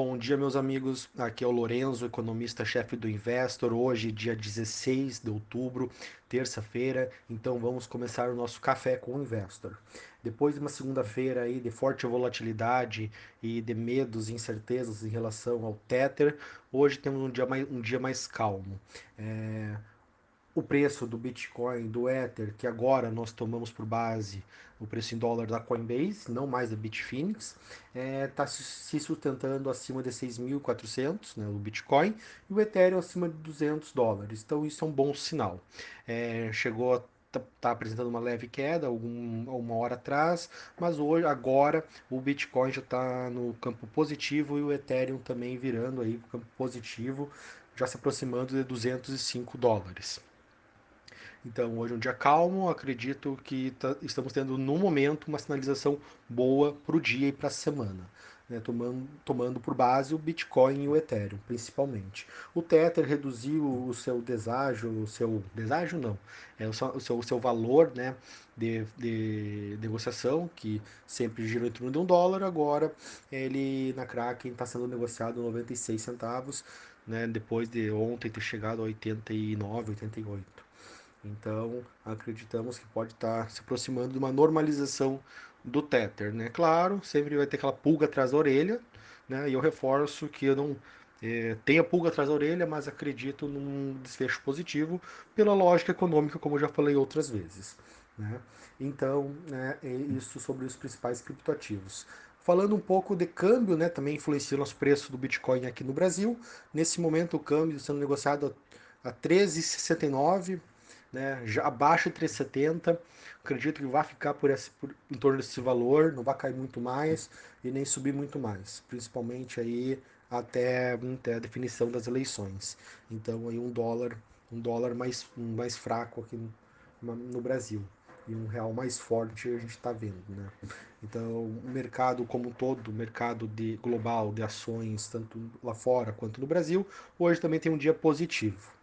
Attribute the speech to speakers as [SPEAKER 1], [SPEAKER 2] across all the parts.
[SPEAKER 1] Bom dia, meus amigos. Aqui é o Lorenzo, economista-chefe do Investor. Hoje, dia 16 de outubro, terça-feira. Então, vamos começar o nosso café com o Investor. Depois de uma segunda-feira aí de forte volatilidade e de medos e incertezas em relação ao Tether, hoje temos um dia mais, um dia mais calmo. É o preço do Bitcoin, do Ether, que agora nós tomamos por base o preço em dólar da Coinbase, não mais da Bitfinex, está é, tá se sustentando acima de 6.400, né, o Bitcoin, e o Ethereum acima de 200 dólares. Então isso é um bom sinal. É, chegou a tá, tá, apresentando uma leve queda algum, uma hora atrás, mas hoje agora o Bitcoin já está no campo positivo e o Ethereum também virando aí o campo positivo, já se aproximando de 205 dólares. Então, hoje é um dia calmo, acredito que tá, estamos tendo, no momento, uma sinalização boa para o dia e para a semana. Né, tomando, tomando por base o Bitcoin e o Ethereum, principalmente. O Tether reduziu o seu deságio, o seu deságio não, é o seu, o seu, valor né, de, de, negociação, que sempre gira em torno de um dólar, agora ele na Kraken está sendo negociado 96 centavos, né, depois de ontem ter chegado a 89, 88. Então, acreditamos que pode estar se aproximando de uma normalização do Tether, né? Claro, sempre vai ter aquela pulga atrás da orelha, né? E eu reforço que eu não é, tenho a pulga atrás da orelha, mas acredito num desfecho positivo pela lógica econômica, como eu já falei outras vezes, né? Então, né, é isso sobre os principais criptoativos. Falando um pouco de câmbio, né, também influencia o nosso preço do Bitcoin aqui no Brasil. Nesse momento, o câmbio sendo negociado a 13,69 né, já abaixo de 370. Acredito que vai ficar por, esse, por em torno desse valor, não vai cair muito mais e nem subir muito mais, principalmente aí até, até a definição das eleições. Então aí um dólar, um dólar mais, mais fraco aqui no, no Brasil e um real mais forte a gente está vendo, né? Então o mercado como um todo, o mercado de global de ações tanto lá fora quanto no Brasil, hoje também tem um dia positivo.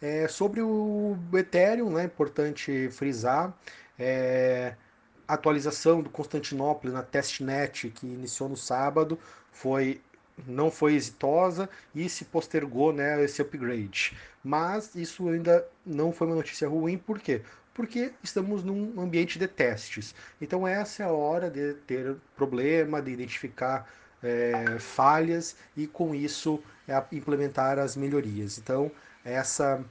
[SPEAKER 1] É, sobre o Ethereum, né, importante frisar, é, a atualização do Constantinopla na testnet que iniciou no sábado foi não foi exitosa e se postergou né, esse upgrade. Mas isso ainda não foi uma notícia ruim, por quê? Porque estamos num ambiente de testes. Então essa é a hora de ter problema, de identificar é, falhas e com isso é, implementar as melhorias. Então essa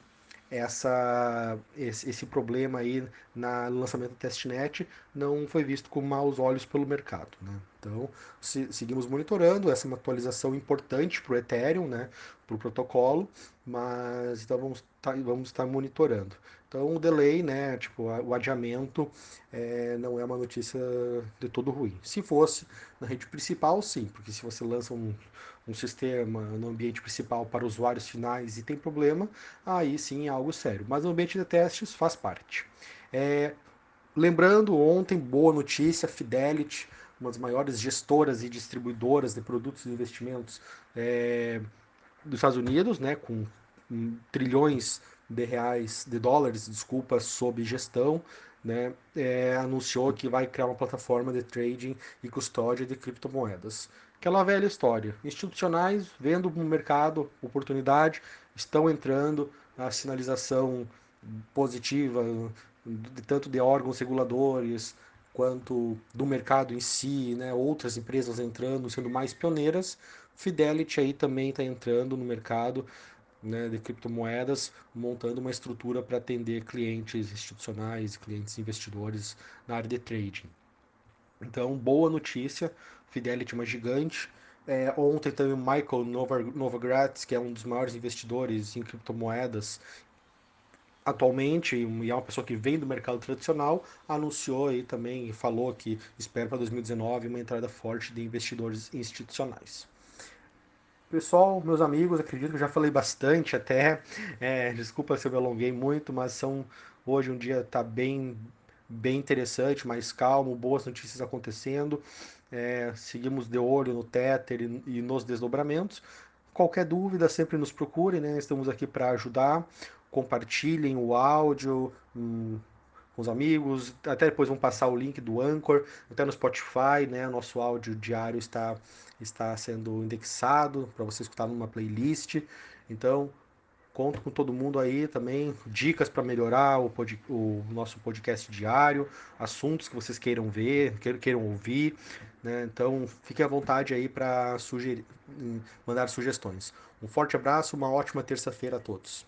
[SPEAKER 1] essa esse, esse, problema aí na, no lançamento do testnet não foi visto com maus olhos pelo mercado. Né? Então, se, seguimos monitorando, essa é uma atualização importante para o Ethereum, né? para o protocolo, mas então vamos tá, vamos estar monitorando. Então, o delay, né, tipo, o adiamento é, não é uma notícia de todo ruim. Se fosse na rede principal, sim, porque se você lança um, um sistema no ambiente principal para usuários finais e tem problema, aí sim é algo sério. Mas no ambiente de testes faz parte. É, lembrando, ontem, boa notícia, Fidelity, uma das maiores gestoras e distribuidoras de produtos e investimentos é, dos Estados Unidos, né, com um, trilhões de reais, de dólares, desculpa, sob gestão, né, é, anunciou que vai criar uma plataforma de trading e custódia de criptomoedas. Aquela velha história. Institucionais vendo no mercado oportunidade, estão entrando, a sinalização positiva, de, tanto de órgãos reguladores quanto do mercado em si, né, outras empresas entrando, sendo mais pioneiras. Fidelity aí também está entrando no mercado né, de criptomoedas, montando uma estrutura para atender clientes institucionais, clientes investidores na área de trading. Então, boa notícia, Fidelity é uma gigante. É, ontem também o Michael Novogratz, que é um dos maiores investidores em criptomoedas atualmente, e é uma pessoa que vem do mercado tradicional, anunciou aí também, falou que espera para 2019 uma entrada forte de investidores institucionais. Pessoal, meus amigos, acredito que eu já falei bastante até. É, desculpa se eu me alonguei muito, mas são hoje um dia está bem, bem interessante, mais calmo, boas notícias acontecendo. É, seguimos de olho no Tether e, e nos desdobramentos. Qualquer dúvida, sempre nos procurem, né? Estamos aqui para ajudar. Compartilhem o áudio, hum, com os amigos, até depois vamos passar o link do Anchor, até no Spotify, né? Nosso áudio diário está, está sendo indexado para você escutar numa playlist. Então, conto com todo mundo aí também, dicas para melhorar o, pod, o, nosso podcast diário, assuntos que vocês queiram ver, queiram ouvir, né? Então, fiquem à vontade aí para sugerir, mandar sugestões. Um forte abraço, uma ótima terça-feira a todos.